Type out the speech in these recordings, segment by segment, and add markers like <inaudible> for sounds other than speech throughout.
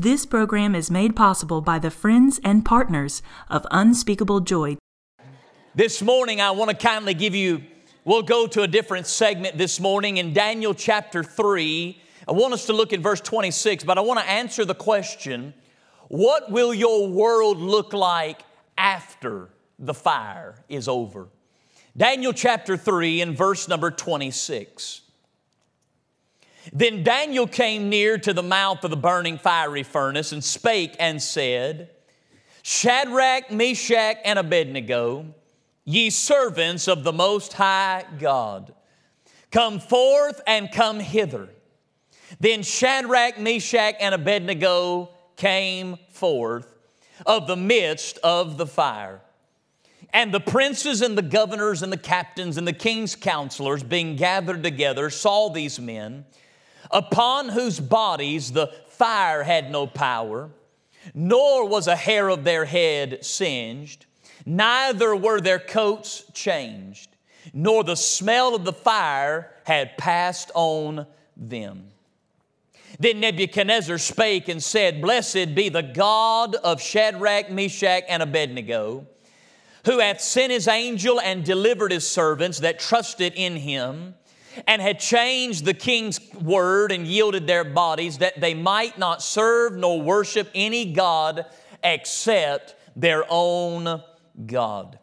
This program is made possible by the friends and partners of Unspeakable Joy. This morning, I want to kindly give you, we'll go to a different segment this morning in Daniel chapter 3. I want us to look at verse 26, but I want to answer the question what will your world look like after the fire is over? Daniel chapter 3 and verse number 26. Then Daniel came near to the mouth of the burning fiery furnace and spake and said, Shadrach, Meshach, and Abednego, ye servants of the Most High God, come forth and come hither. Then Shadrach, Meshach, and Abednego came forth of the midst of the fire. And the princes and the governors and the captains and the king's counselors, being gathered together, saw these men, upon whose bodies the fire had no power, nor was a hair of their head singed, neither were their coats changed, nor the smell of the fire had passed on them. Then Nebuchadnezzar spake and said, Blessed be the God of Shadrach, Meshach, and Abednego who hath sent his angel and delivered his servants that trusted in him, and had changed the king's word and yielded their bodies, that they might not serve nor worship any God except their own God.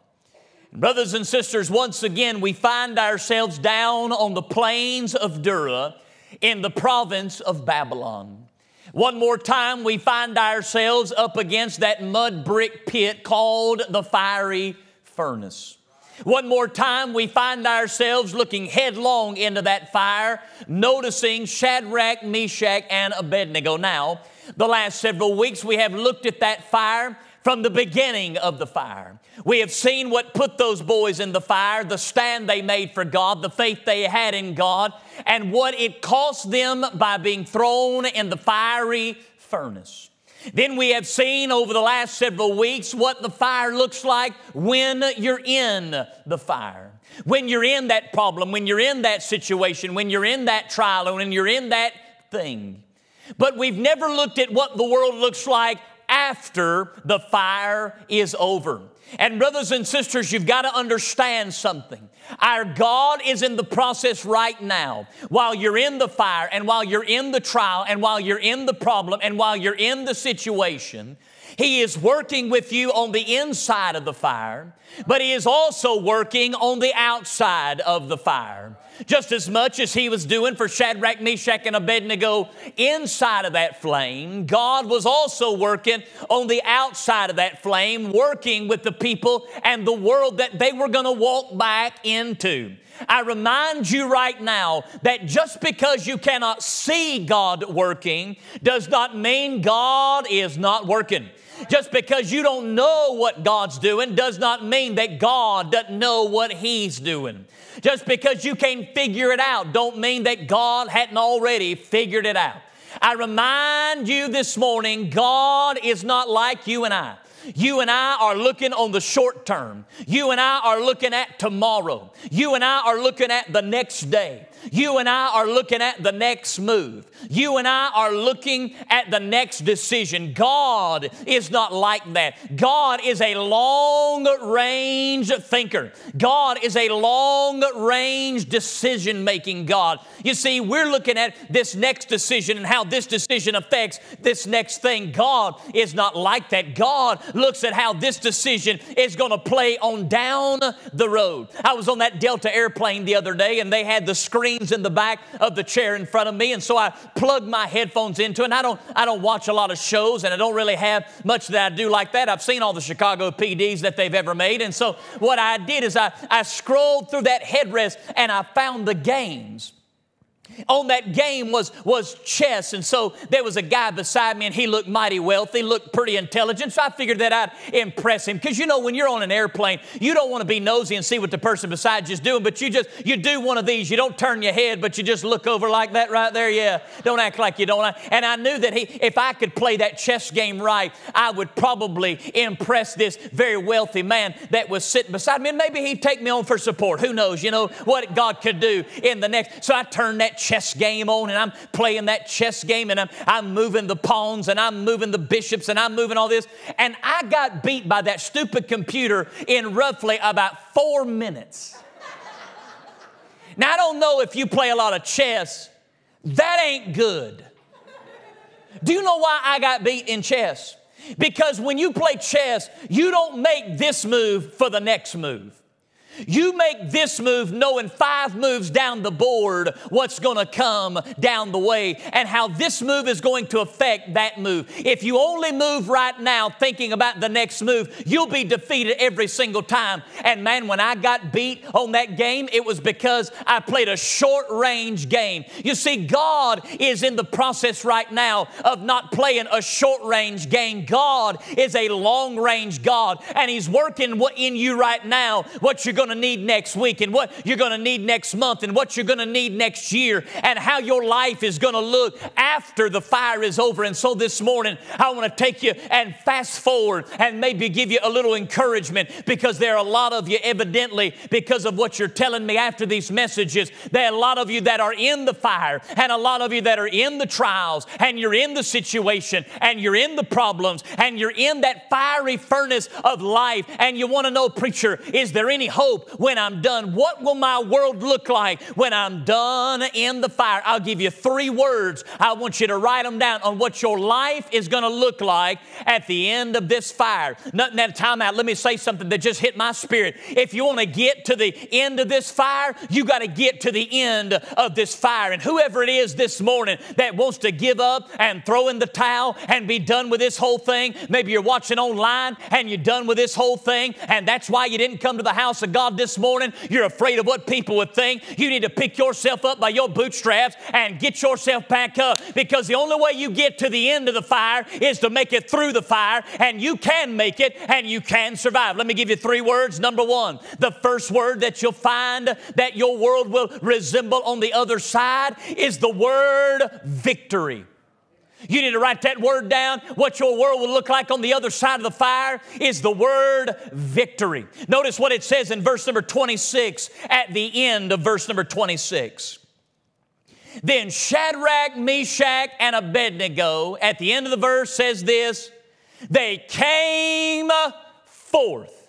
Brothers and sisters, once again, we find ourselves down on the plains of Dura in the province of Babylon. One more time, we find ourselves up against that mud brick pit called the fiery furnace. One more time, we find ourselves looking headlong into that fire, noticing Shadrach, Meshach, and Abednego. Now, the last several weeks, we have looked at that fire from the beginning of the fire. We have seen what put those boys in the fire, the stand they made for God, the faith they had in God, and what it cost them by being thrown in the fiery furnace. Then we have seen over the last several weeks what the fire looks like when you're in the fire. When you're in that problem, when you're in that situation, when you're in that trial, when you're in that thing. But we've never looked at what the world looks like after the fire is over. And, brothers and sisters, you've got to understand something. Our God is in the process right now. While you're in the fire, and while you're in the trial, and while you're in the problem, and while you're in the situation, he is working with you on the inside of the fire, but He is also working on the outside of the fire. Just as much as He was doing for Shadrach, Meshach, and Abednego inside of that flame, God was also working on the outside of that flame, working with the people and the world that they were going to walk back into. I remind you right now that just because you cannot see God working does not mean God is not working. Just because you don't know what God's doing does not mean that God doesn't know what He's doing. Just because you can't figure it out don't mean that God hadn't already figured it out. I remind you this morning, God is not like you and I. You and I are looking on the short term. You and I are looking at tomorrow. You and I are looking at the next day. You and I are looking at the next move. You and I are looking at the next decision. God is not like that. God is a long range thinker. God is a long range decision making God. You see, we're looking at this next decision and how this decision affects this next thing. God is not like that. God looks at how this decision is going to play on down the road. I was on that Delta airplane the other day and they had the screen screens in the back of the chair in front of me, and so I plug my headphones into it. And I don't, I don't watch a lot of shows, and I don't really have much that I do like that. I've seen all the Chicago PDs that they've ever made, and so what I did is I, I scrolled through that headrest and I found the games on that game was, was chess. And so there was a guy beside me and he looked mighty wealthy, looked pretty intelligent. So I figured that I'd impress him. Because you know, when you're on an airplane, you don't want to be nosy and see what the person beside you is doing, but you just, you do one of these. You don't turn your head, but you just look over like that right there. Yeah. Don't act like you don't. And I knew that he, if I could play that chess game right, I would probably impress this very wealthy man that was sitting beside me. And maybe he'd take me on for support. Who knows, you know, what God could do in the next. So I turned that chess game on and I'm playing that chess game and I'm, I'm moving the pawns and I'm moving the bishops and I'm moving all this. And I got beat by that stupid computer in roughly about four minutes. now, I don't know if you play a lot of chess, that ain't good. Do you know why I got beat in chess? Because when you play chess, you don't make this move for the next move. You make this move knowing five moves down the board what's going to come down the way and how this move is going to affect that move. If you only move right now thinking about the next move, you'll be defeated every single time. And man, when I got beat on that game, it was because I played a short range game. You see, God is in the process right now of not playing a short range game. God is a long range God, and He's working in you right now what you're going going to need next week and what you're going to need next month and what you're going to need next year and how your life is going to look after the fire is over. And so this morning, I want to take you and fast forward and maybe give you a little encouragement because there are a lot of you, evidently, because of what you're telling me after these messages, there are a lot of you that are in the fire and a lot of you that are in the trials and you're in the situation and you're in the problems and you're in that fiery furnace of life and you want to know, preacher, is there any hope? Hope when I'm done? What will my world look like when I'm done in the fire? I'll give you three words. I want you to write them down on what your life is going to look like at the end of this fire. Nothing at a time out. Let me say something that just hit my spirit. If you want to get to the end of this fire, you got to get to the end of this fire. And whoever it is this morning that wants to give up and throw in the towel and be done with this whole thing, maybe you're watching online and you're done with this whole thing, and that's why you didn't come to the house of God God this morning, you're afraid of what people would think, you need to pick yourself up by your bootstraps and get yourself back up because the only way you get to the end of the fire is to make it through the fire, and you can make it and you can survive. Let me give you three words. Number one, the first word that you'll find that your world will resemble on the other side is the word victory. You need to write that word down. What your world will look like on the other side of the fire is the word victory. Notice what it says in verse number 26 at the end of verse number 26. Then Shadrach, Meshach, and Abednego, at the end of the verse, says this they came forth.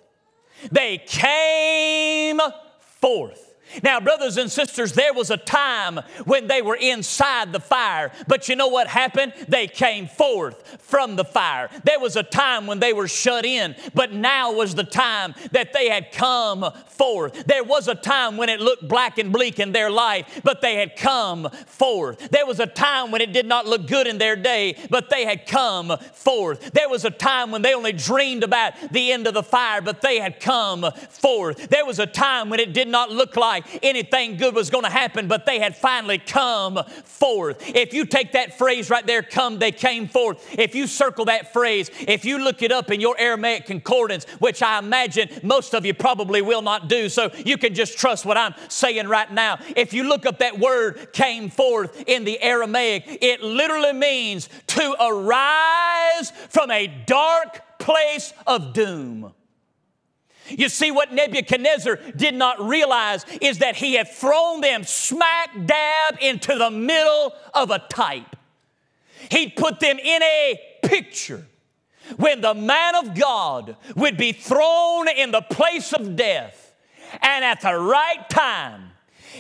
They came forth. Now, brothers and sisters, there was a time when they were inside the fire, but you know what happened? They came forth from the fire. There was a time when they were shut in, but now was the time that they had come forth. There was a time when it looked black and bleak in their life, but they had come forth. There was a time when it did not look good in their day, but they had come forth. There was a time when they only dreamed about the end of the fire, but they had come forth. There was a time when it did not look like like anything good was going to happen, but they had finally come forth. If you take that phrase right there, come, they came forth. If you circle that phrase, if you look it up in your Aramaic concordance, which I imagine most of you probably will not do, so you can just trust what I'm saying right now. If you look up that word came forth in the Aramaic, it literally means to arise from a dark place of doom. You see, what Nebuchadnezzar did not realize is that he had thrown them smack dab into the middle of a type. He'd put them in a picture when the man of God would be thrown in the place of death, and at the right time,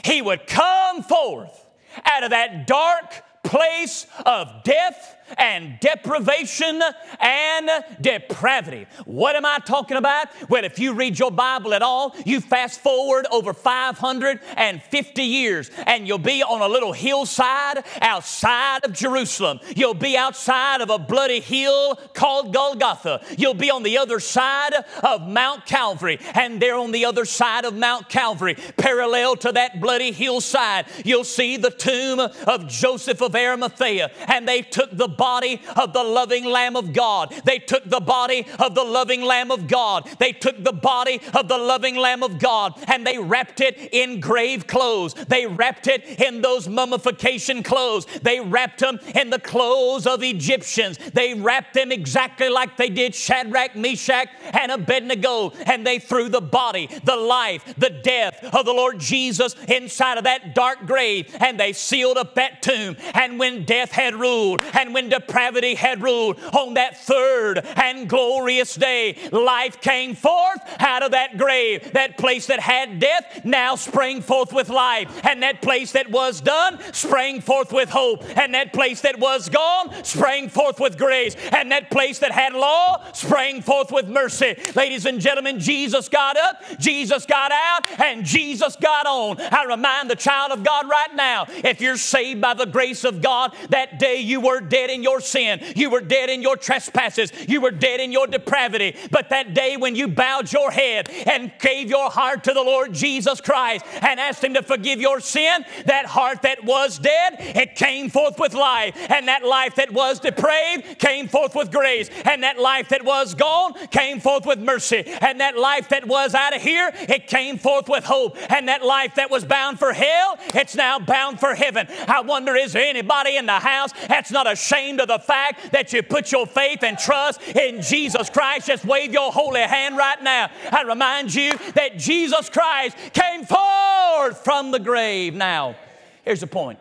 he would come forth out of that dark place of death and deprivation and depravity. What am I talking about? Well, if you read your Bible at all, you fast forward over 550 years and you'll be on a little hillside outside of Jerusalem. You'll be outside of a bloody hill called Golgotha. You'll be on the other side of Mount Calvary, and there on the other side of Mount Calvary, parallel to that bloody hillside, you'll see the tomb of Joseph of Arimathea, and they took the body of the loving Lamb of God. They took the body of the loving Lamb of God. They took the body of the loving Lamb of God and they wrapped it in grave clothes. They wrapped it in those mummification clothes. They wrapped them in the clothes of Egyptians. They wrapped them exactly like they did Shadrach, Meshach, and Abednego. And they threw the body, the life, the death of the Lord Jesus inside of that dark grave. And they sealed up that tomb. And when death had ruled, and when depravity had ruled, on that third and glorious day, life came forth out of that grave. That place that had death now sprang forth with life. And that place that was done sprang forth with hope. And that place that was gone sprang forth with grace. And that place that had law sprang forth with mercy. Ladies and gentlemen, Jesus got up, Jesus got out, and Jesus got on. I remind the child of God right now if you're saved by the grace of God, that day you were dead in your sin, you were dead in your trespasses, you were dead in your depravity. But that day when you bowed your head and gave your heart to the Lord Jesus Christ and asked Him to forgive your sin, that heart that was dead, it came forth with life. And that life that was depraved came forth with grace. And that life that was gone came forth with mercy. And that life that was out of here, it came forth with hope. And that life that was bound for hell, it's now bound for heaven. I wonder, is there anybody in the house that's not ashamed of the fact that you put your faith and trust in Jesus Christ? Just wave your holy hand right now. I remind you that Jesus Christ came forth from the grave. Now, here's the point.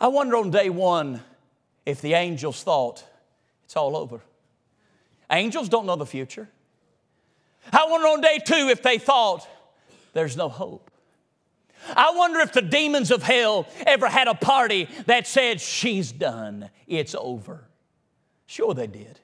I wonder on day one if the angels thought it's all over. Angels don't know the future. I wonder on day two if they thought there's no hope. I wonder if the demons of hell ever had a party that said, She's done, it's over. Sure, they did.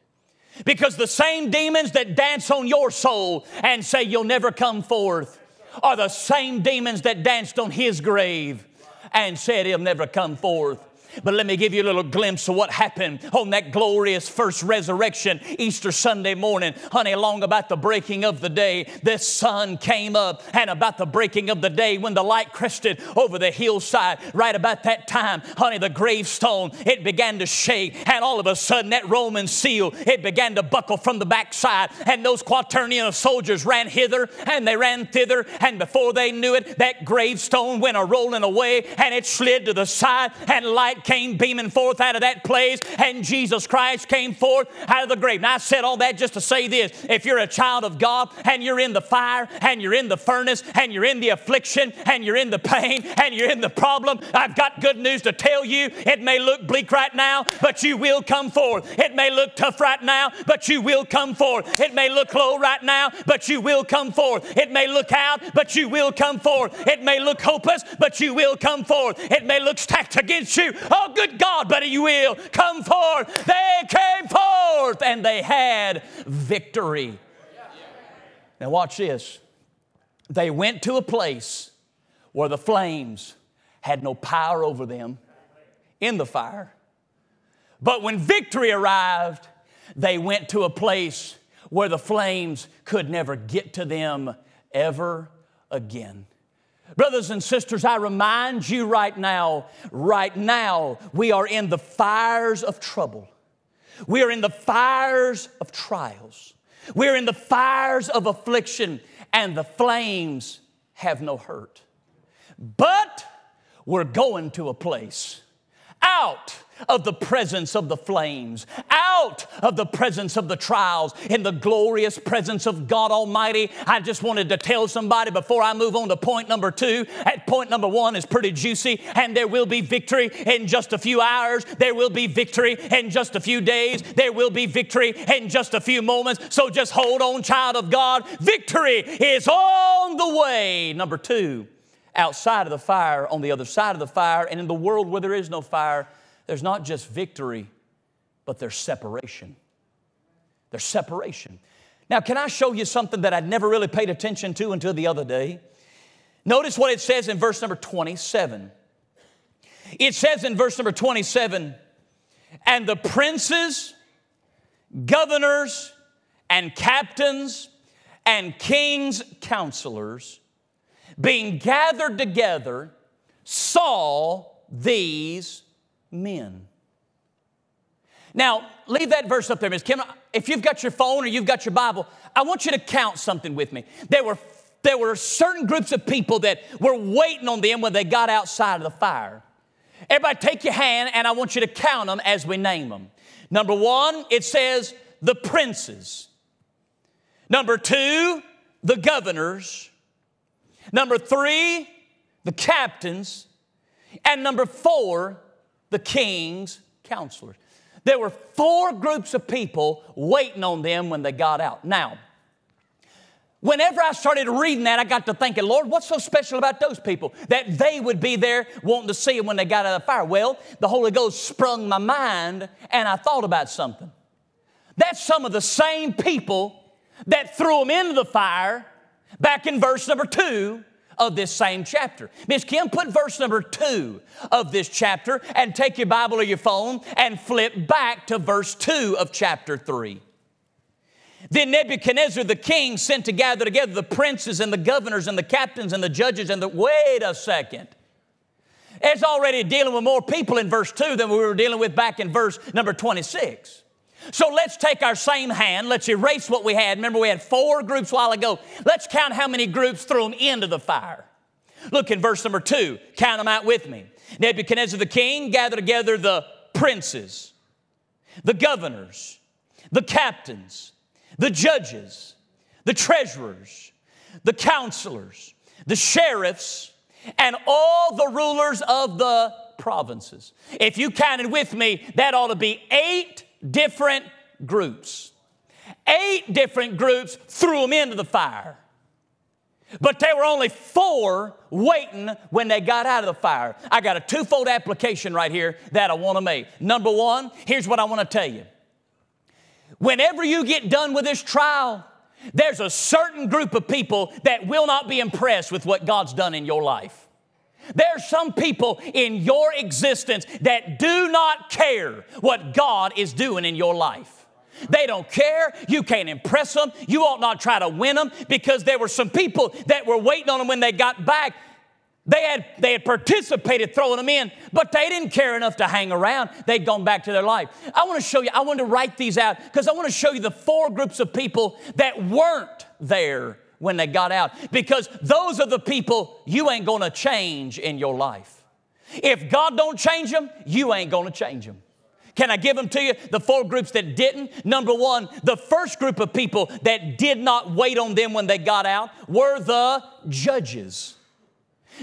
Because the same demons that dance on your soul and say you'll never come forth are the same demons that danced on his grave and said he'll never come forth. But let me give you a little glimpse of what happened on that glorious first resurrection Easter Sunday morning. Honey, long about the breaking of the day, the sun came up, and about the breaking of the day, when the light crested over the hillside, right about that time, honey, the gravestone, it began to shake, and all of a sudden, that Roman seal, it began to buckle from the backside, and those quaternion of soldiers ran hither and they ran thither, and before they knew it, that gravestone went a rolling away, and it slid to the side, and light came beaming forth out of that place, and Jesus Christ came forth out of the grave. Now, I said all that just to say this if you're a child of God and you're in the fire and you're in the furnace and you're in the affliction and you're in the pain and you're in the problem, I've got good news to tell you. It may look bleak right now, but you will come forth. It may look tough right now, but you will come forth. It may look low right now, but you will come forth. It may look out, but you will come forth. It may look hopeless, but you will come forth. It may look stacked against you, Oh, good God, but you will come forth. They came forth and they had victory. Now, watch this. They went to a place where the flames had no power over them in the fire. But when victory arrived, they went to a place where the flames could never get to them ever again. Brothers and sisters, I remind you right now, right now, we are in the fires of trouble. We are in the fires of trials. We're in the fires of affliction, and the flames have no hurt. But we're going to a place out of the presence of the flames, out of the presence of the trials, in the glorious presence of God Almighty. I just wanted to tell somebody before I move on to point number two. At point number one is pretty juicy, and there will be victory in just a few hours. There will be victory in just a few days. There will be victory in just a few moments. So just hold on, child of God. Victory is on the way. Number two, outside of the fire, on the other side of the fire, and in the world where there is no fire, there's not just victory, but there's separation. There's separation. Now, can I show you something that I'd never really paid attention to until the other day? Notice what it says in verse number 27. It says in verse number 27 and the princes, governors, and captains, and kings' counselors, being gathered together, saw these men. Now, leave that verse up there, Miss Kim. If you've got your phone or you've got your Bible, I want you to count something with me. There were, there were certain groups of people that were waiting on them when they got outside of the fire. Everybody, take your hand and I want you to count them as we name them. Number one, it says the princes. Number two, the governors. Number three, the captains. And number four, the king's counselors. There were four groups of people waiting on them when they got out. Now, whenever I started reading that, I got to thinking, Lord, what's so special about those people that they would be there wanting to see them when they got out of the fire? Well, the Holy Ghost sprung my mind and I thought about something. That's some of the same people that threw them into the fire back in verse number two of this same chapter. Miss Kim, put verse number two of this chapter and take your Bible or your phone and flip back to verse two of chapter three. Then Nebuchadnezzar the king sent to gather together the princes and the governors and the captains and the judges and the. Wait a second. It's already dealing with more people in verse 2 than we were dealing with back in verse number 26. So let's take our same hand, let's erase what we had. Remember, we had four groups a while ago. Let's count how many groups threw them into the fire. Look in verse number two, count them out with me. Nebuchadnezzar the king gathered together the princes, the governors, the captains, the judges, the treasurers, the counselors, the sheriffs, and all the rulers of the provinces. If you counted with me, that ought to be eight different groups. Eight different groups threw them into the fire. But there were only four waiting when they got out of the fire. I got a twofold application right here that I want to make. Number one, here's what I want to tell you. Whenever you get done with this trial, there's a certain group of people that will not be impressed with what God's done in your life. There's some people in your existence that do not care what God is doing in your life. They don't care. You can't impress them. You ought not try to win them because there were some people that were waiting on them when they got back. They had, they had participated throwing them in, but they didn't care enough to hang around. They'd gone back to their life. I want to show you, I want to write these out because I want to show you the four groups of people that weren't there when they got out because those are the people you ain't going to change in your life. If God don't change them, you ain't going to change them. Can I give them to you? The four groups that didn't. Number one, the first group of people that did not wait on them when they got out were the judges.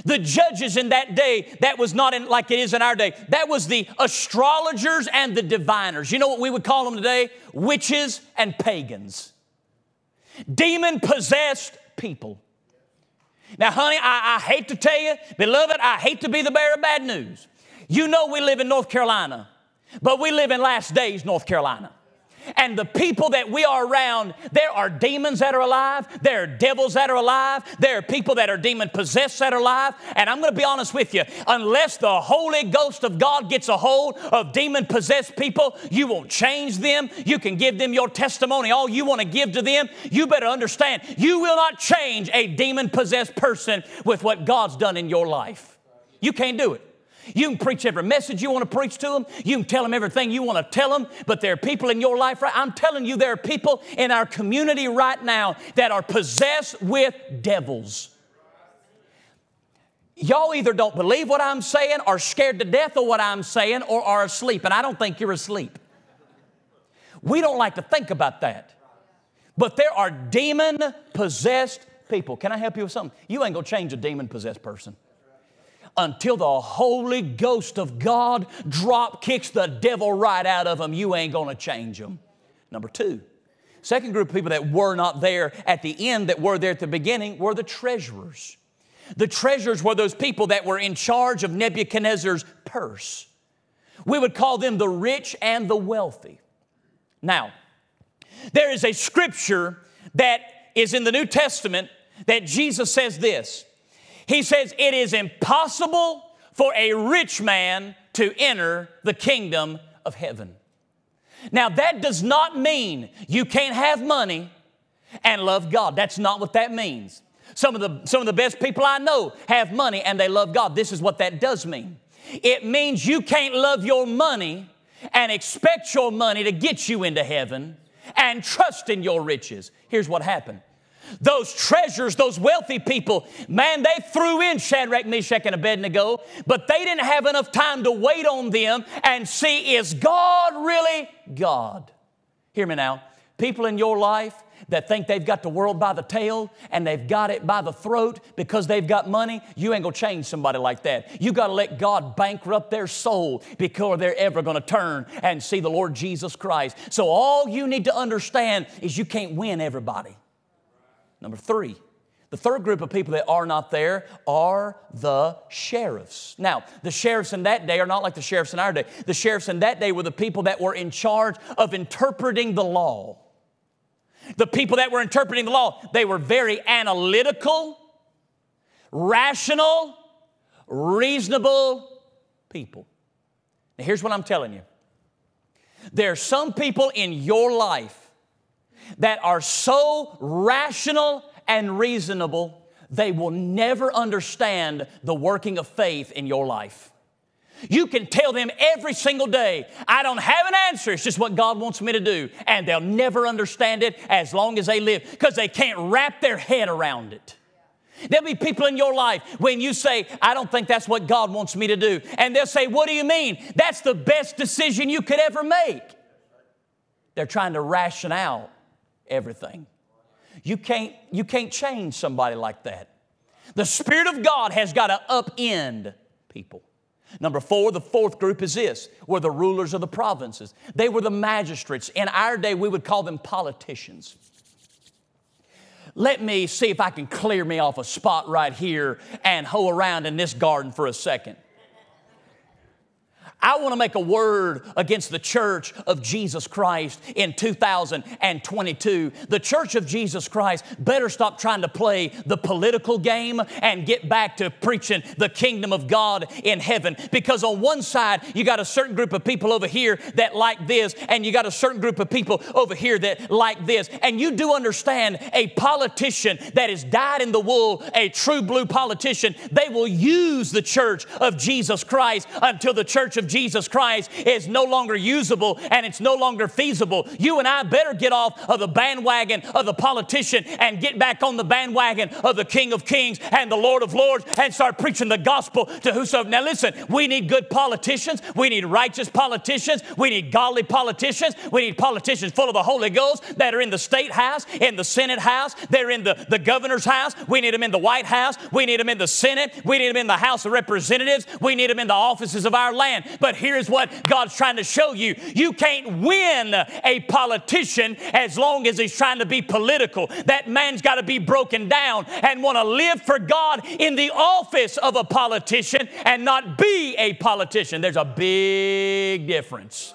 The judges in that day, that was not in, like it is in our day. That was the astrologers and the diviners. You know what we would call them today? Witches and pagans demon possessed people. Now, honey, I, I, hate to tell you, beloved, I hate to be the bearer of bad news. You know we live in North Carolina, but we live in last days, North Carolina. And the people that we are around, there are demons that are alive, there are devils that are alive, there are people that are demon possessed that are alive. And I'm going to be honest with you, unless the Holy Ghost of God gets a hold of demon possessed people, you won't change them. You can give them your testimony, all you want to give to them. You better understand, you will not change a demon possessed person with what God's done in your life. You can't do it. You can preach every message you want to preach to them. You can tell them everything you want to tell them. But there are people in your life, right? I'm telling you, there are people in our community right now that are possessed with devils. Y'all either don't believe what I'm saying, or scared to death of what I'm saying, or are asleep. And I don't think you're asleep. We don't like to think about that. But there are demon possessed people. Can I help you with something? You ain't gonna change a demon possessed person until the Holy Ghost of God drop kicks the devil right out of them, you ain't gonna change them. Number two, second group of people that were not there at the end, that were there at the beginning, were the treasurers. The treasurers were those people that were in charge of Nebuchadnezzar's purse. We would call them the rich and the wealthy. Now, there is a scripture that is in the New Testament that Jesus says this he says, It is impossible for a rich man to enter the kingdom of heaven. Now, that does not mean you can't have money and love God. That's not what that means. Some of the, some of the best people I know have money and they love God. This is what that does mean. It means you can't love your money and expect your money to get you into heaven and trust in your riches. Here's what happened. Those treasures, those wealthy people, man, they threw in Shadrach, Meshach, and Abednego, but they didn't have enough time to wait on them and see, is God really God? Hear me now. People in your life, that think they've got the world by the tail and they've got it by the throat because they've got money, you ain't gonna change somebody like that. You gotta let God bankrupt their soul before they're ever gonna turn and see the Lord Jesus Christ. So all you need to understand is you can't win everybody. Number three, the third group of people that are not there are the sheriffs. Now, the sheriffs in that day are not like the sheriffs in our day. The sheriffs in that day were the people that were in charge of interpreting the law. The people that were interpreting the law, they were very analytical, rational, reasonable people. Now, here's what I'm telling you there are some people in your life that are so rational and reasonable, they will never understand the working of faith in your life. You can tell them every single day, I don't have an answer, it's just what God wants me to do. And they'll never understand it as long as they live because they can't wrap their head around it. There'll be people in your life when you say, I don't think that's what God wants me to do. And they'll say, What do you mean? That's the best decision you could ever make. They're trying to ration out everything. You can't, you can't change somebody like that. The Spirit of God has got to upend people. Number four, the fourth group is this were the rulers of the provinces. They were the magistrates. In our day, we would call them politicians. Let me see if I can clear me off a spot right here and hoe around in this garden for a second. I want to make a word against the church of Jesus Christ in 2022. The church of Jesus Christ better stop trying to play the political game and get back to preaching the kingdom of God in heaven. Because on one side, you got a certain group of people over here that like this, and you got a certain group of people over here that like this. And you do understand a politician that is dyed in the wool, a true blue politician, they will use the church of Jesus Christ until the church of Jesus Christ is no longer usable and it's no longer feasible. You and I better get off of the bandwagon of the politician and get back on the bandwagon of the King of Kings and the Lord of Lords and start preaching the gospel to whosoever. Now, listen, we need good politicians. We need righteous politicians. We need godly politicians. We need politicians full of the Holy Ghost that are in the state house, in the Senate house, they're in the, the governor's house. We need them in the White House. We need them in the Senate. We need them in the House of Representatives. We need them in the offices of our land. But here's what God's trying to show you you can't win a politician as long as he's trying to be political. That man's got to be broken down and want to live for God in the office of a politician and not be a politician. There's a big difference.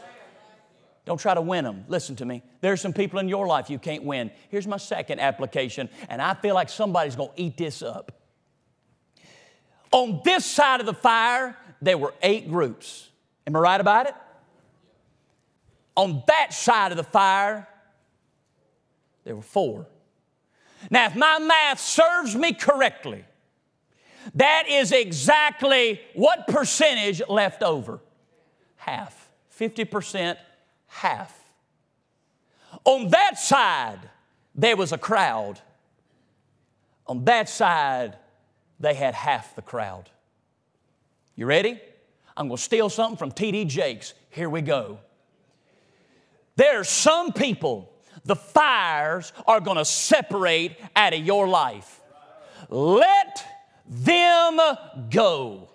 Don't try to win them. Listen to me. There are some people in your life you can't win. Here's my second application, and I feel like somebody's going to eat this up. On this side of the fire, there were eight groups. Am I right about it? On that side of the fire, there were four. Now, if my math serves me correctly, that is exactly what percentage left over? Half. 50%, half. On that side, there was a crowd. On that side, they had half the crowd. You ready? I'm going to steal something from T.D. Jakes. Here we go. There are some people, the fires are going to separate out of your life. Let them go.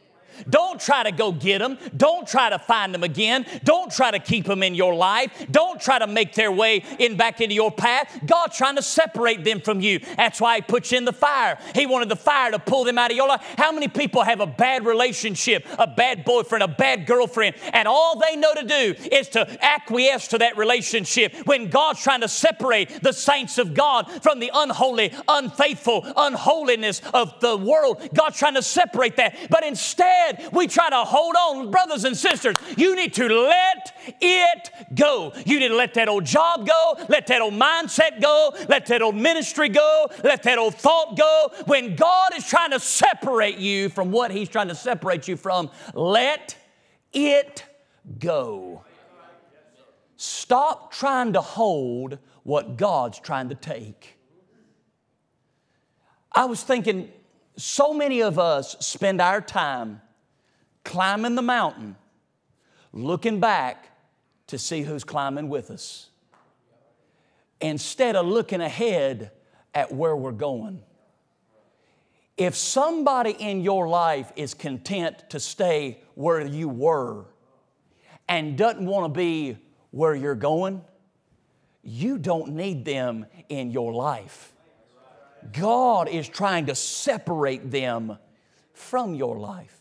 Don't try to go get them. Don't try to find them again. Don't try to keep them in your life. Don't try to make their way in back into your path. God's trying to separate them from you. That's why He puts you in the fire. He wanted the fire to pull them out of your life. How many people have a bad relationship, a bad boyfriend, a bad girlfriend, and all they know to do is to acquiesce to that relationship when God's trying to separate the saints of God from the unholy, unfaithful, unholiness of the world? God's trying to separate that. But instead, We try to hold on. Brothers and sisters, you need to let it go. You need to let that old job go, let that old mindset go, let that old ministry go, let that old thought go. When God is trying to separate you from what He's trying to separate you from, let it go. Stop trying to hold what God's trying to take. I was thinking, so many of us spend our time climbing the mountain, looking back to see who's climbing with us, instead of looking ahead at where we're going. If somebody in your life is content to stay where you were and doesn't want to be where you're going, you don't need them in your life. God is trying to separate them from your life.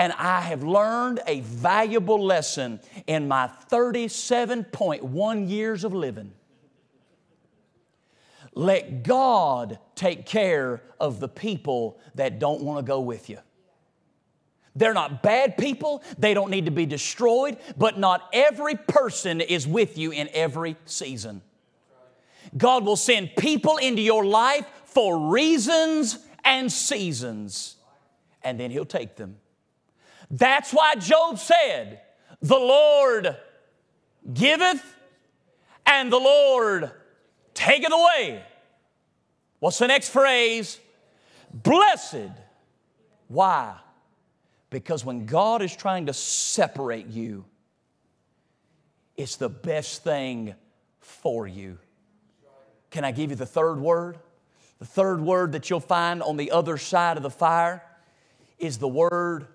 And I have learned a valuable lesson in my 37.1 years of living. Let God take care of the people that don't want to go with you. They're not bad people, they don't need to be destroyed, but not every person is with you in every season. God will send people into your life for reasons and seasons, and then He'll take them. That's why Job said, The Lord giveth and the Lord taketh away. What's the next phrase? Blessed. Why? Because when God is trying to separate you, it's the best thing for you. Can I give you the third word? The third word that you'll find on the other side of the fire is the word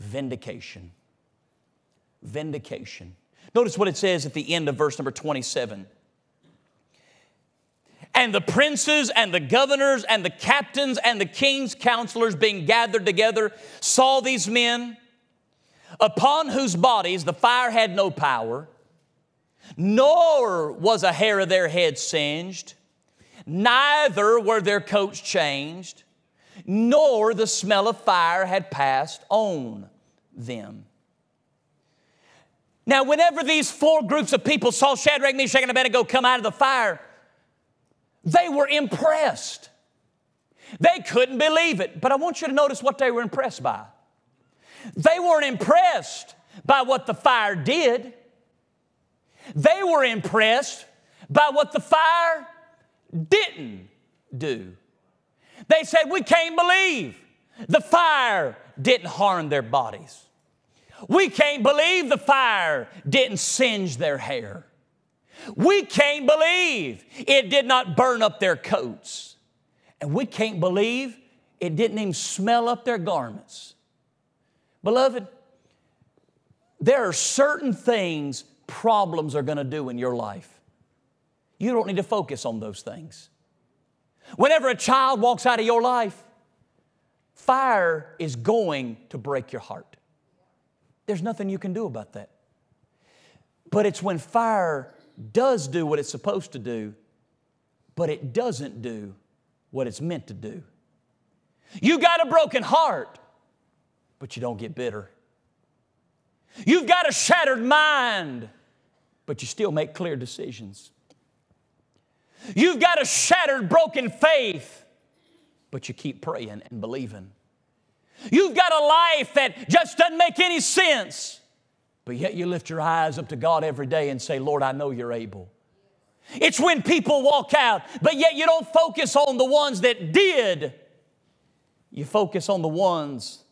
vindication. Vindication. Notice what it says at the end of verse number 27. And the princes and the governors and the captains and the king's counselors being gathered together saw these men, upon whose bodies the fire had no power, nor was a hair of their head singed, neither were their coats changed, nor the smell of fire had passed on them. Now, whenever these four groups of people saw Shadrach, Meshach, and Abednego come out of the fire, they were impressed. They couldn't believe it. But I want you to notice what they were impressed by. They weren't impressed by what the fire did, they were impressed by what the fire didn't do. They said, We can't believe the fire didn't harm their bodies. We can't believe the fire didn't singe their hair. We can't believe it did not burn up their coats. And we can't believe it didn't even smell up their garments. Beloved, there are certain things problems are going to do in your life. You don't need to focus on those things. Whenever a child walks out of your life, fire is going to break your heart. There's nothing you can do about that. But it's when fire does do what it's supposed to do, but it doesn't do what it's meant to do. You got a broken heart, but you don't get bitter. You've got a shattered mind, but you still make clear decisions. You've got a shattered, broken faith, but you keep praying and believing. You've got a life that just doesn't make any sense, but yet you lift your eyes up to God every day and say, Lord, I know you're able. It's when people walk out, but yet you don't focus on the ones that did. You focus on the ones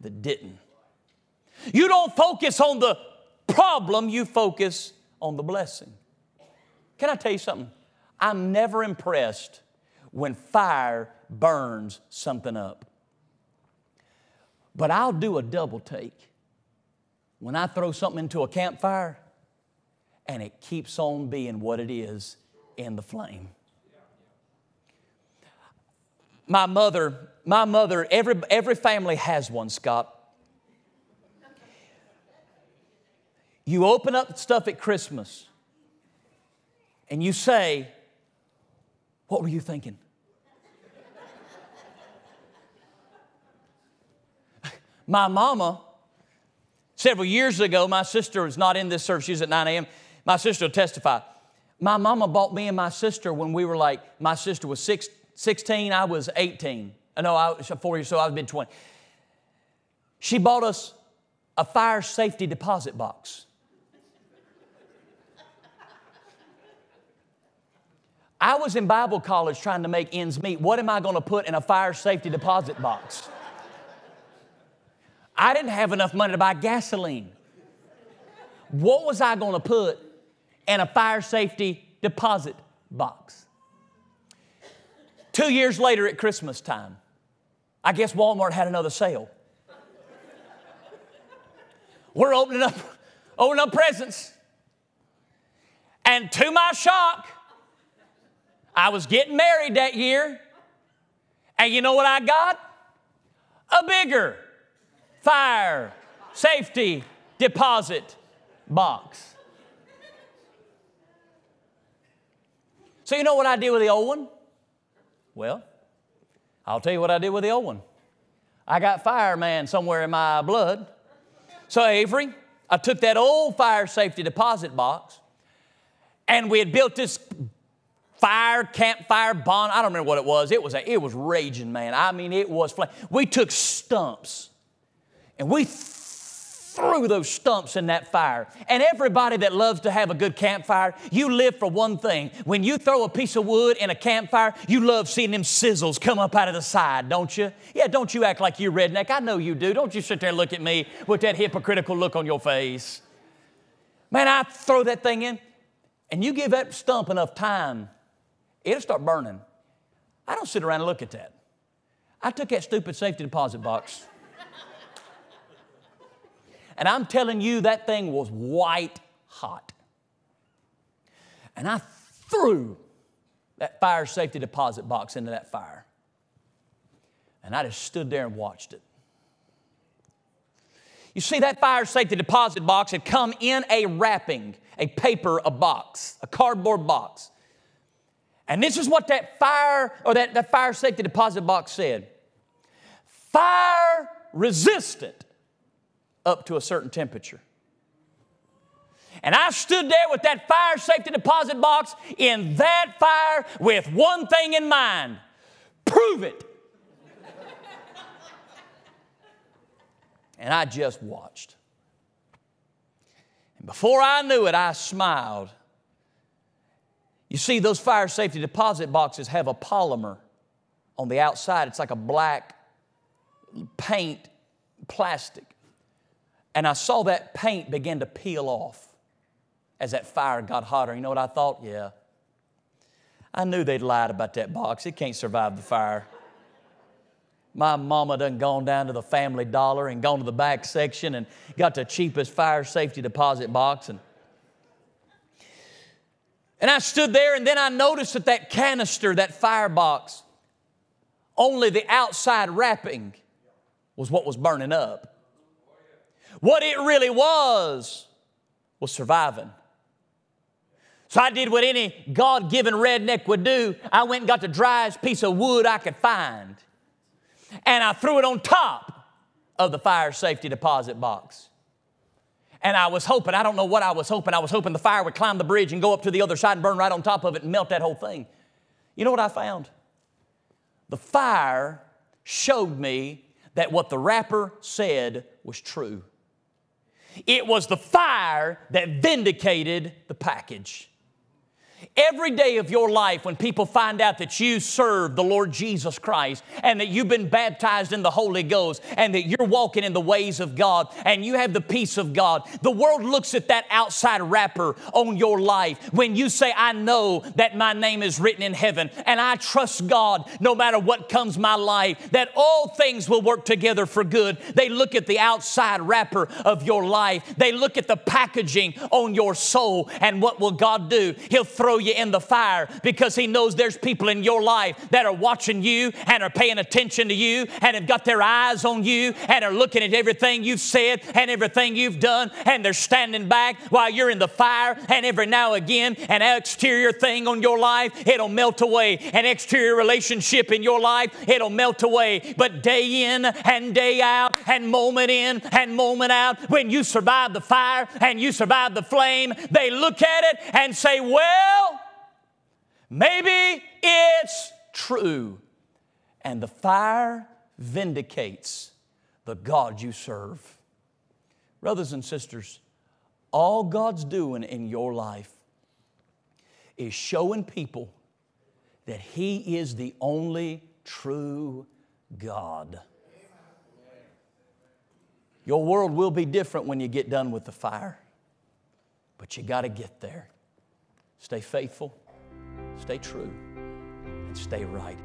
that didn't. You don't focus on the problem, you focus on the blessing. Can I tell you something? I'm never impressed when fire burns something up. But I'll do a double take when I throw something into a campfire and it keeps on being what it is in the flame. My mother, my mother, every, every family has one, Scott. You open up stuff at Christmas and you say, What were you thinking? My mama Several years ago, my sister was not in this service. She was at 9 a.m. My sister will testify. My mama bought me and my sister when we were like, my sister was six, 16, I was 18. Uh, no, I was four years, so I was mid 20. She bought us a fire safety deposit box. I was in Bible college trying to make ends meet. What am I going to put in a fire safety deposit box? I didn't have enough money to buy gasoline. What was I going to put in a fire safety deposit box? Two years later at Christmas time, I guess Walmart had another sale. We're opening up, opening up presents. And to my shock, I was getting married that year. And you know what I got? A bigger fire safety deposit box. So, you know what I did with the old one? Well, I'll tell you what I did with the old one. I got fireman somewhere in my blood. So, Avery, I took that old fire safety deposit box and we had built this fire, campfire, bond. I don't remember what it was. It was, a, it was raging, man. I mean, it was flame. We took stumps and we threw those stumps in that fire. And everybody that loves to have a good campfire, you live for one thing. When you throw a piece of wood in a campfire, you love seeing them sizzles come up out of the side, don't you? Yeah, don't you act like you're redneck. I know you do. Don't you sit there and look at me with that hypocritical look on your face. Man, I throw that thing in, and you give that stump enough time, it'll start burning. I don't sit around and look at that. I took that stupid safety deposit box. <laughs> And I'm telling you, that thing was white hot. And I threw that fire safety deposit box into that fire. And I just stood there and watched it. You see, that fire safety deposit box had come in a wrapping, a paper, a box, a cardboard box. And this is what that fire or that, that fire safety deposit box said fire resistant up to a certain temperature. And I stood there with that fire safety deposit box in that fire with one thing in mind prove it. and I just watched. And before I knew it, I smiled. You see, those fire safety deposit boxes have a polymer on the outside. It's like a black paint plastic. And I saw that paint begin to peel off as that fire got hotter. You know what I thought? Yeah. I knew they'd lied about that box. It can't survive the fire. My mama done gone down to the family dollar and gone to the back section and got the cheapest fire safety deposit box and and I stood there and then I noticed that that canister, that firebox, only the outside wrapping was what was burning up. What it really was was surviving. So I did what any God given redneck would do. I went and got the driest piece of wood I could find, and I threw it on top of the fire safety deposit box. And I was hoping, I don't know what I was hoping, I was hoping the fire would climb the bridge and go up to the other side and burn right on top of it and melt that whole thing. You know what I found? The fire showed me that what the wrapper said was true. It was the fire that vindicated the package. Every day of your life, when people find out that you serve the Lord Jesus Christ and that you've been baptized in the Holy Ghost and that you're walking in the ways of God and you have the peace of God, the world looks at that outside wrapper on your life. When you say, I know that my name is written in heaven and I trust God no matter what comes my life, that all things will work together for good. They look at the outside wrapper of your life, they look at the packaging on your soul, and what will God do? He'll throw you in the fire because He knows there's people in your life that are watching you and are paying attention to you and have got their eyes on you and are looking at everything you've said and everything you've done. And they're standing back while you're in the fire. And every now and again an exterior thing on your life it'll melt away. An exterior relationship in your life it'll melt away. But day in and day out and moment in and moment out when you survive the fire and you survive the flame they look at it and say well Maybe it's true. And the fire vindicates the God you serve. Brothers and sisters, all God's doing in your life is showing people that He is the only true God. Your world will be different when you get done with the fire, but you got to get there. Stay faithful, stay true, and stay right.